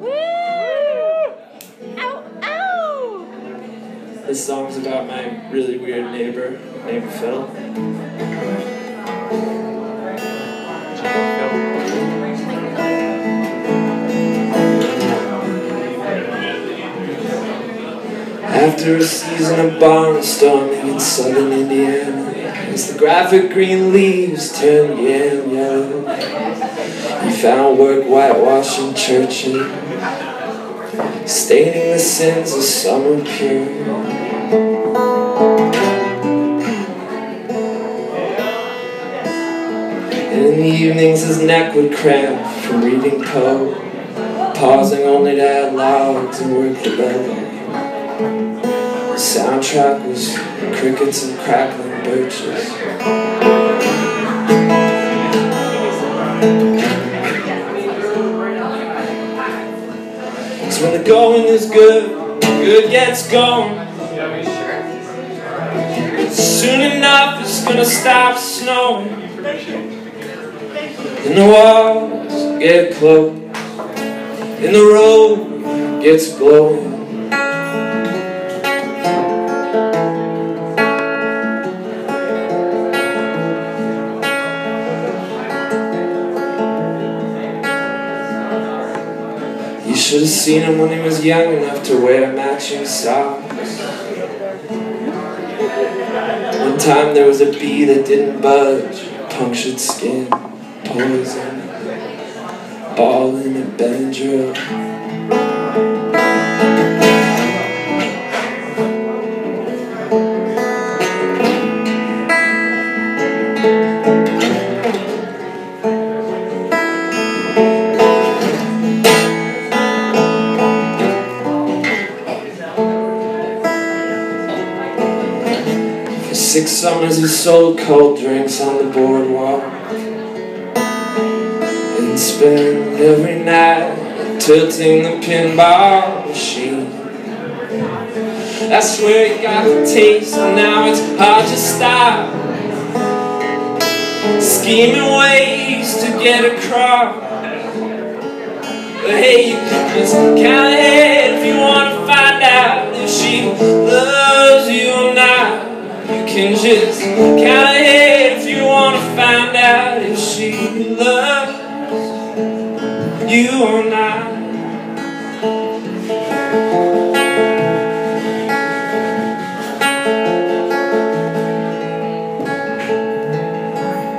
Woo! Ow, ow! This song's about my really weird neighbor named Phil. After a season of barnstorming in southern Indiana, as the graphic green leaves turn yellow, found work whitewashing churches, staining the sins of summer pure. And in the evenings his neck would cramp from reading Poe, pausing only to add logs and work the bellow. The soundtrack was crickets and crackling birches. Going is good, good gets going. Soon enough it's gonna stop snowing. And the walls get closed. And the road gets glowing. Seen him when he was young enough to wear matching socks. One time there was a bee that didn't budge, punctured skin, poison, balling a Benadryl. Summers he sold cold drinks on the boardwalk and spent every night tilting the pinball machine. That's where he got the taste, and now it's hard to stop. Scheming ways to get across. But hey, you can just count count ahead if you want to find out if she loves you or not.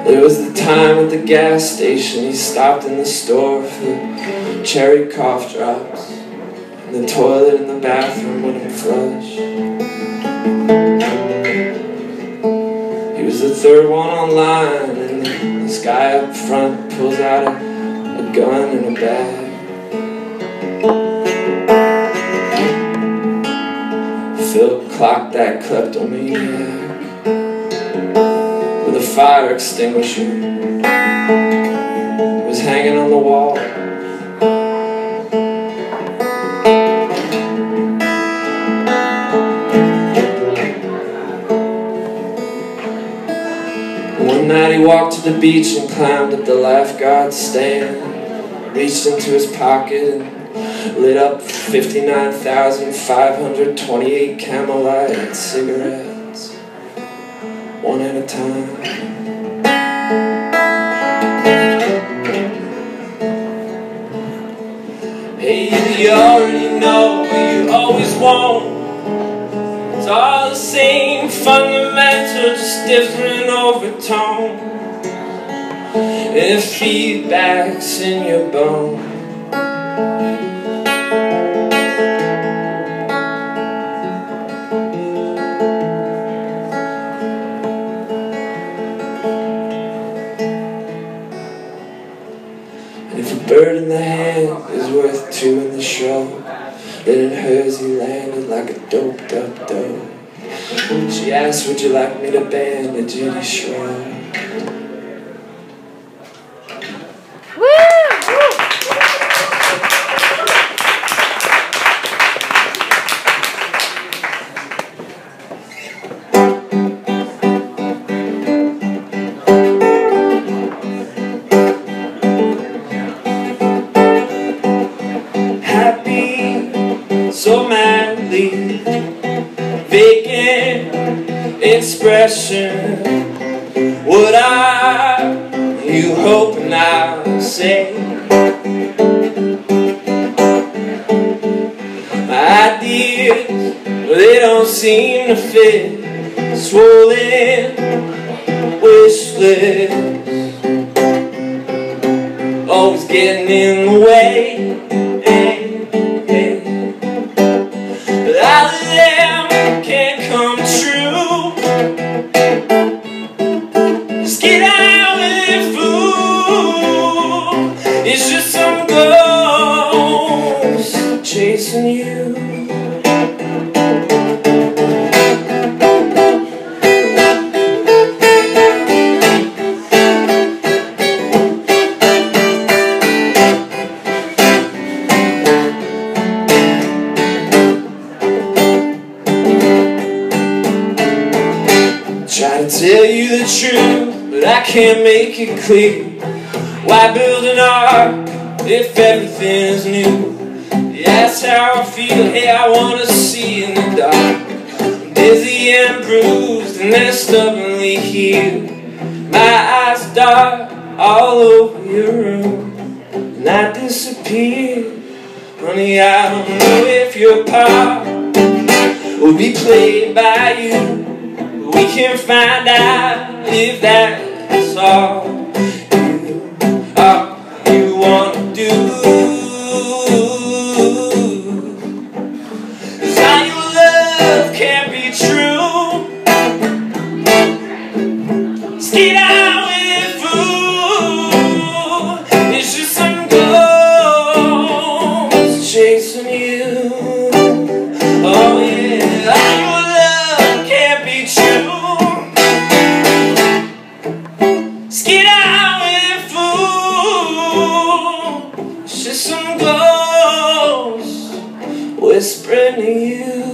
There was the time at the gas station he stopped in the store for cherry cough drops. And the toilet in the bathroom wouldn't flush. Third one online, and this guy up front pulls out a, a gun and a bag. Phil clocked that kleptomaniac with a fire extinguisher. It was hanging on the wall. He walked to the beach and climbed up the lifeguard stand, reached into his pocket and lit up 59,528 Camel Light cigarettes, one at a time. Hey, you already know what you always want. It's all the same fundamental, just different overtone. It feedbacks in your bone. And if a bird in the hand is worth two in the show, then in hers he landed like a doped up doe. She asked, Would you like me to band a Judy Shrub? Getting in the way. Then stubbornly. My eyes dark all over your room, and I disappeared. Honey, I don't know if your part will be played by you. We can find out if that's all you, all you wanna do. You.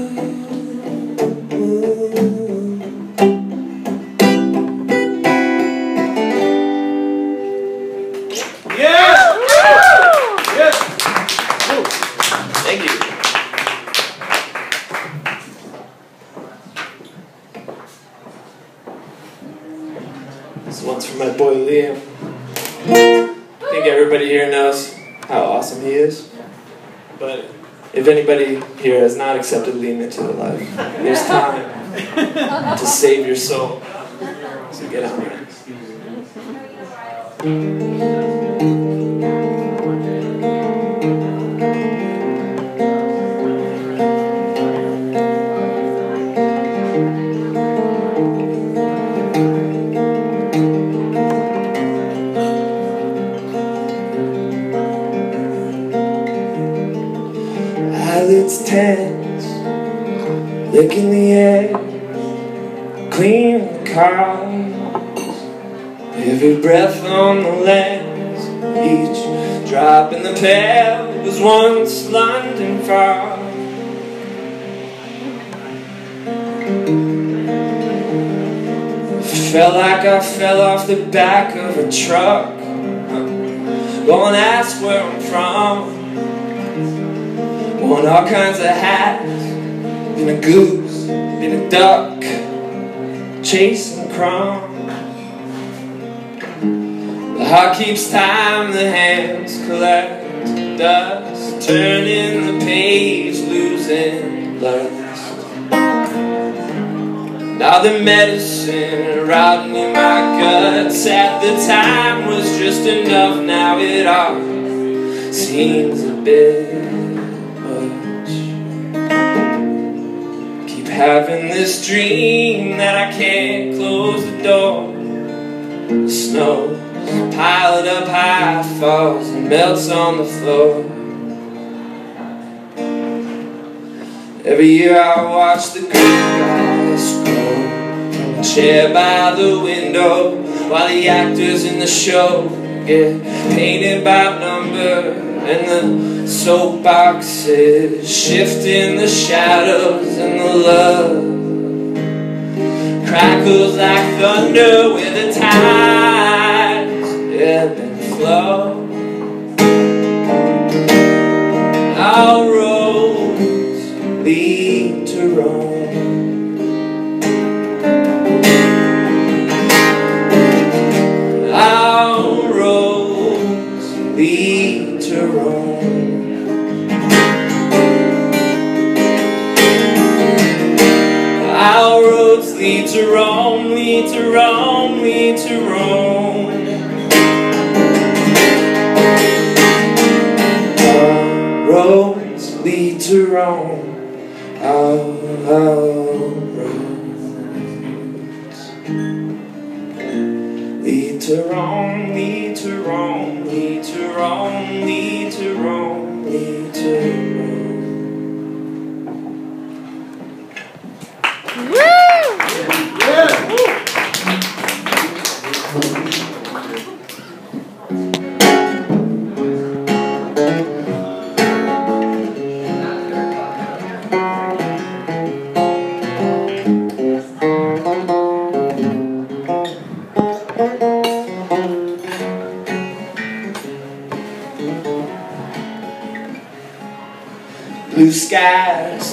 So get it. Eyelids tense, licking the air, clean the cars. Every breath on the lens, each drop in the pail was once London far. Felt like I fell off the back of a truck. And ask where I'm from. Worn all kinds of hats. Been a goose, been a duck, chasing crumbs. Heart keeps time, the hands collect dust, turning the page, losing lust. Now the medicine rotting in my guts at the time was just enough. Now it all seems a bit much. Keep having this dream that I can't close the door. Snow piled up high, falls and melts on the floor. Every year I watch the green grass grow chair by the window while the actors in the show get painted by number and the soapboxes shift in the shadows and the love crackles like thunder with the tides ebb and flow. Our roads lead to Rome. Our roads lead to Rome. Our roads lead to Rome, lead to Rome, lead to Rome.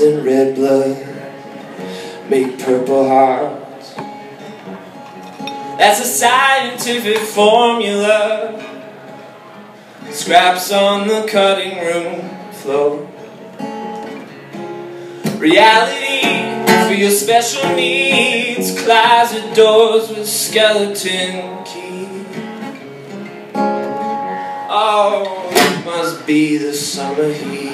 And red blood make purple hearts. That's a scientific formula. Scraps on the cutting room floor. Reality for your special needs. Closet doors with skeleton keys. Oh, it must be the summer heat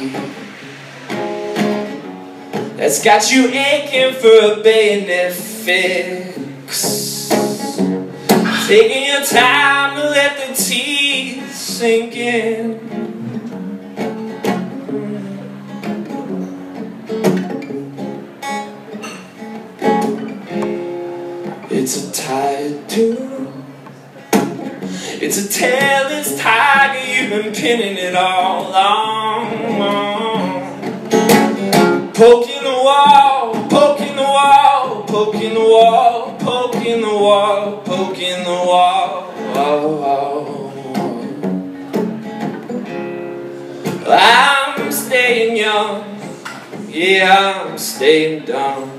that's got you aching for a bayonet fix. Taking your time to let the teeth sink in. It's a tired tune. It's a tailless tiger, you've been pinning it all poking the wall. I'm staying young, yeah, I'm staying dumb.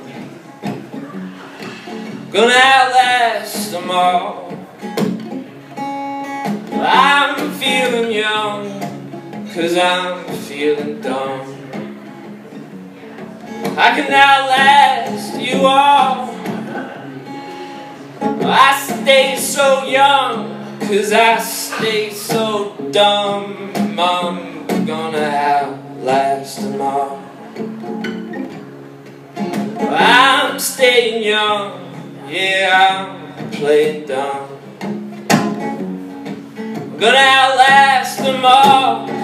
Gonna outlast them all. I'm feeling young, cause I'm feeling dumb. I can outlast you all. I stay so young, cause I stay so dumb. I'm gonna outlast them all. I'm staying young, yeah, I'm playing dumb. Gonna outlast them all.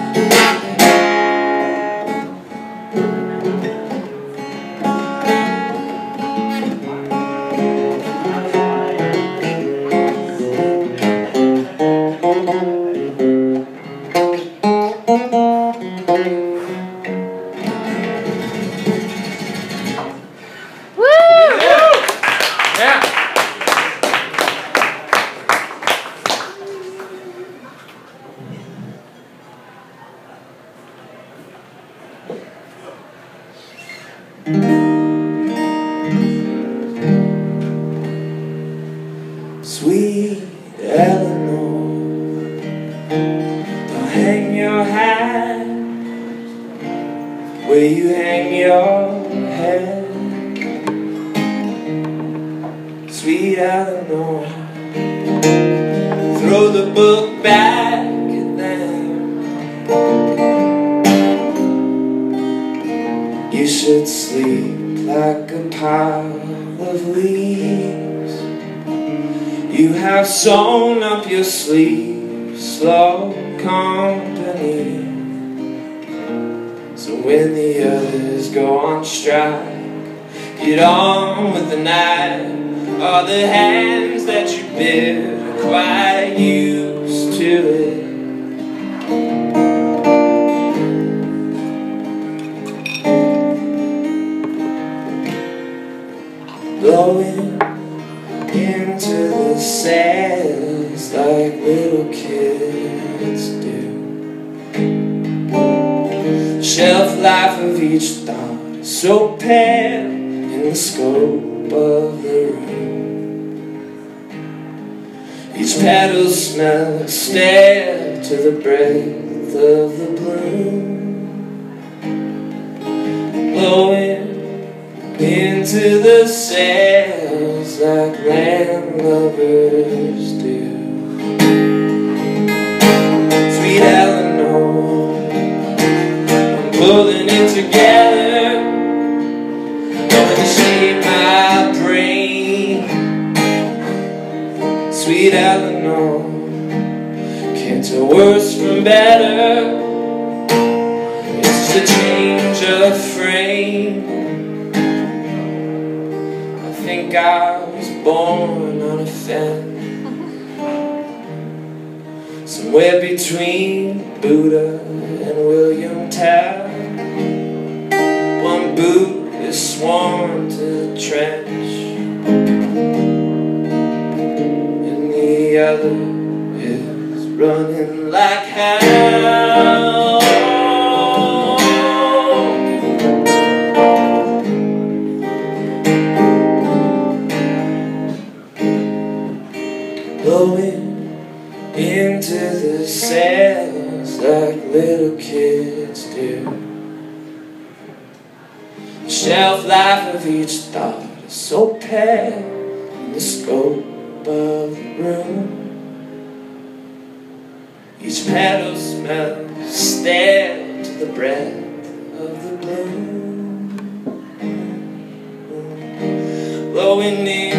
Sweet Eleanor, don't hang your hat where you hang your head. Sweet Eleanor, throw the book back at them. You should sleep like a pile of leaves. Have sewn up your sleeve, slow company. So when the others go on strike, get on with the night. All the hands that you bid are quite used to it. Kids do. Shelf life of each thought is so pale in the scope of the room. Each petal smells stare to the breath of the bloom. Blowing into the sails like landlubbers together, going to shape my brain. Sweet Eleanor, can't tell worse from better. It's a change of frame. I think I was born on a fence. Somewhere between Buddha and William Tell. Boot is sworn to trench, and the other is running like hell. Shelf life of each thought is so pale in the scope of the room. Each petal smells stale to the breath of the bloom. Blowing into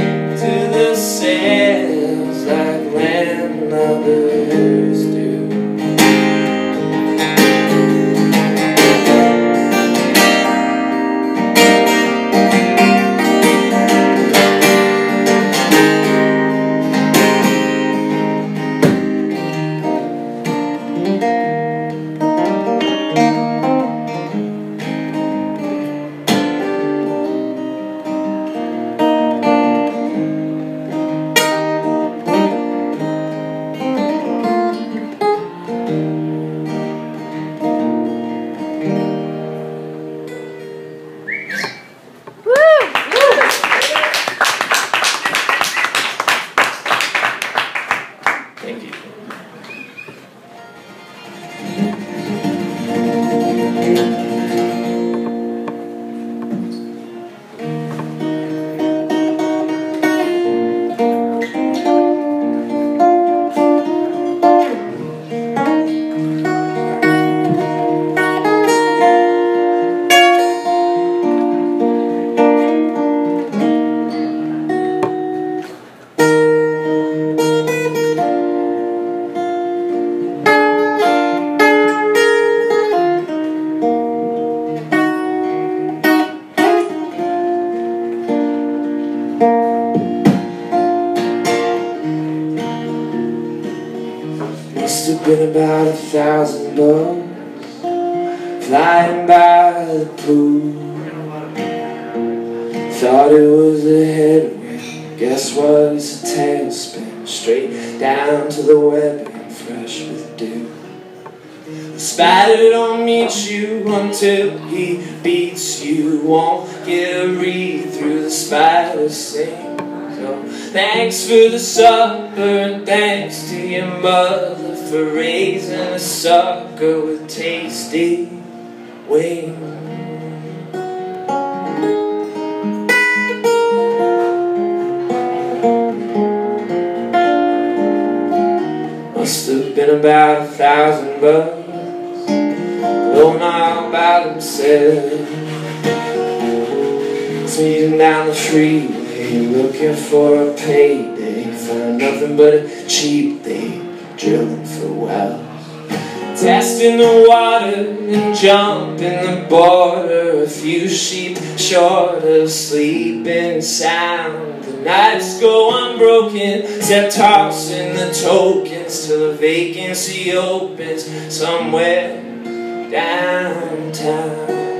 Thought it was a headwind, guess what? It's a tailspin straight down to the webbing, fresh with dew. The spider don't meet you until he beats you. Won't get a read through the spider sing. So thanks for the supper and thanks to your mother for raising a sucker with tasty wings. Must have been about a thousand bucks. Don't know about himself. Speeding down the freeway, looking for a payday. Find nothing but a cheap day, drilling for wells. Testing the water and jumping the border. A few sheep short of sleeping sound. Nights go unbroken, set tossing the tokens till the vacancy opens somewhere downtown.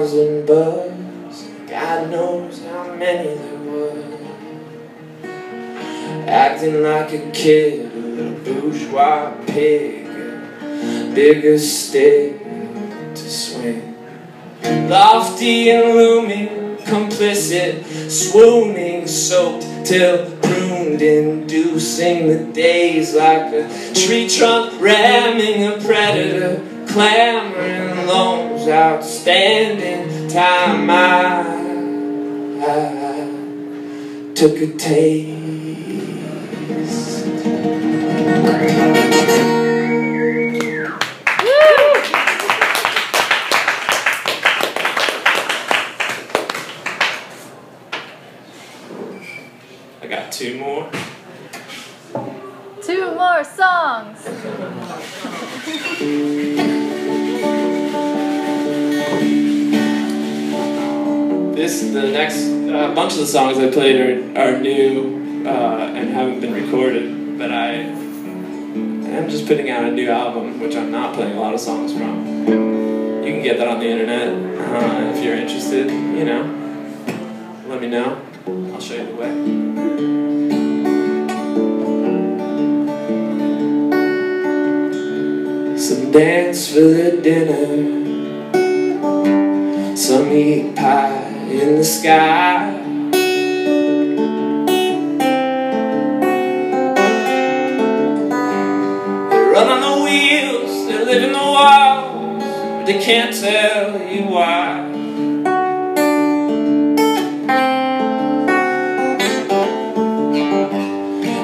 Thousand bucks. God knows how many there were. Acting like a kid, a little bourgeois pig, a bigger stick to swing. Lofty and looming, complicit, swooning, soaked till pruned, inducing the days like a tree trunk ramming a predator, clamoring outstanding time. I, I took a taste. Uh, bunch of the songs I played are, are new uh, and haven't been recorded, but I am just putting out a new album, which I'm not playing a lot of songs from. You can get that on the internet uh, if you're interested, you know. Let me know. I'll show you the way. Some dance for the dinner. Some eat pie in the sky. They run on the wheels, they live in the walls, but they can't tell you why.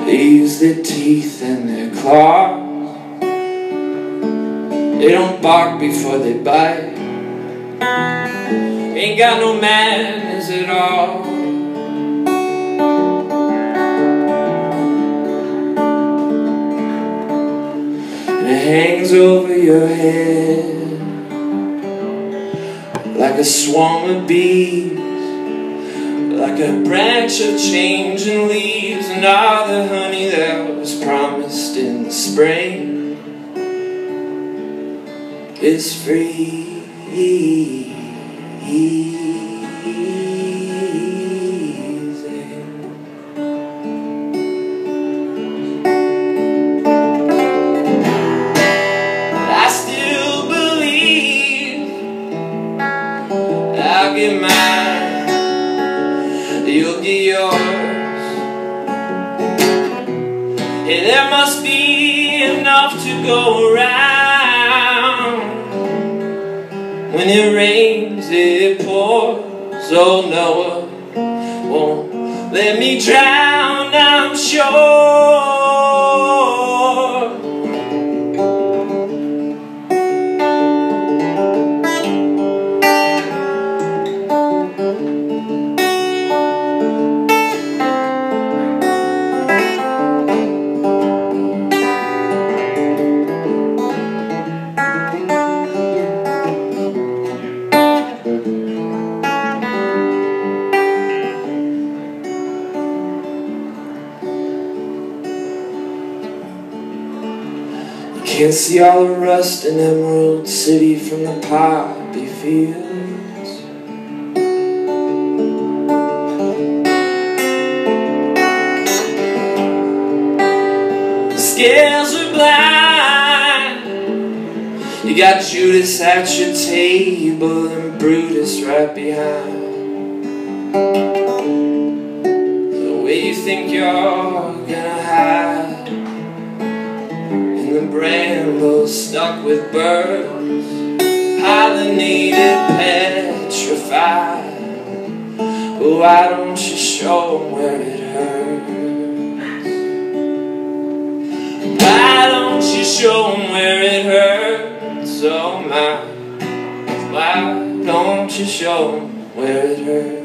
They use their teeth and their claws. They don't bark before they bite. Ain't got no manners at all. And it hangs over your head like a swarm of bees, like a branch of changing leaves, and all the honey that was promised in the spring is free. I it rains, it pours. Oh, Noah won't let me drown, I'm sure. Can't see all the rust in Emerald City from the poppy fields. The scales are blind. You got Judas at your table and Brutus right behind. The way you think you're the stuck with birds, pollinated, petrified. Why don't you show 'em where it hurts? Why don't you show 'em where it hurts? Oh my, why don't you show 'em where it hurts?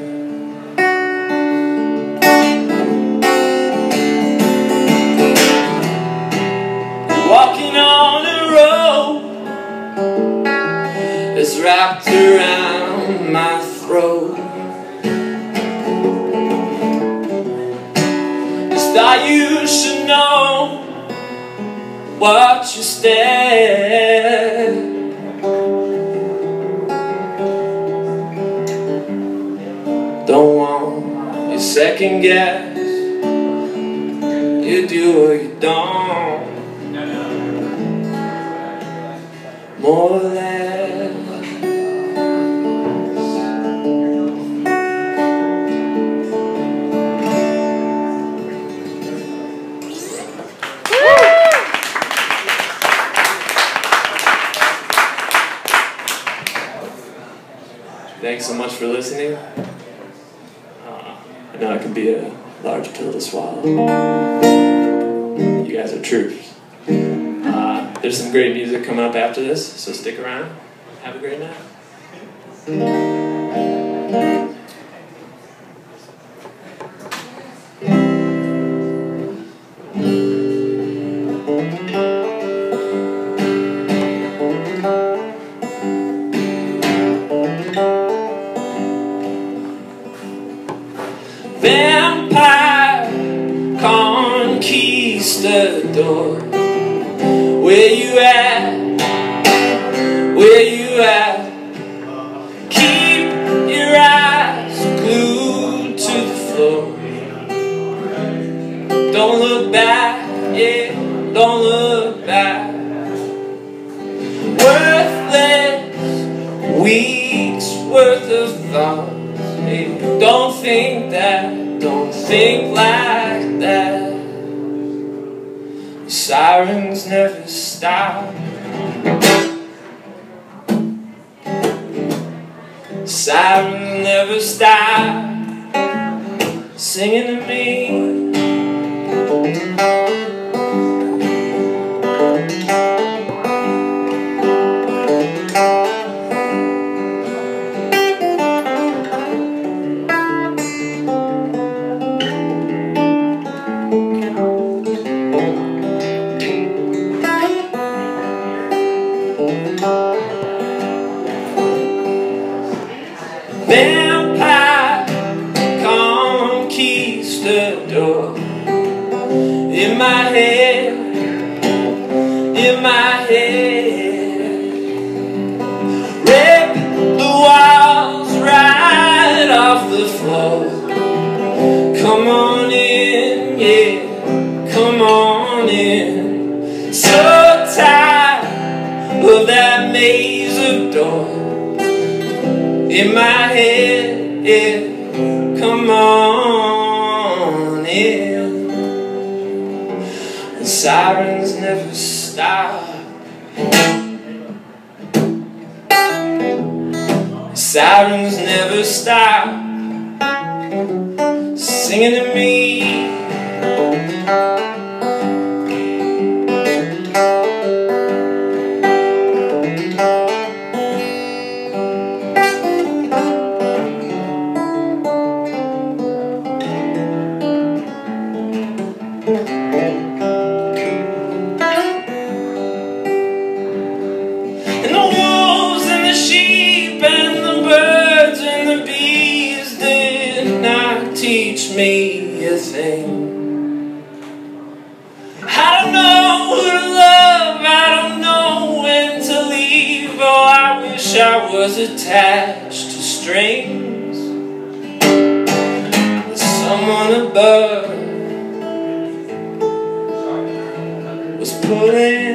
On a rope that's wrapped around my throat. Just thought you should know what you stand. Don't want your second guess you do or you don't. More or less. Thanks so much for listening. Uh, I know it can be a large pill to swallow. You guys are troops. There's some great music coming up after this, so stick around. Have a great night. Sirens never stop singing to me. Doors in my head, yeah. Come on in. The sirens never stop. Sirens never stop singing to me. Was attached to strings. With someone above was pulling.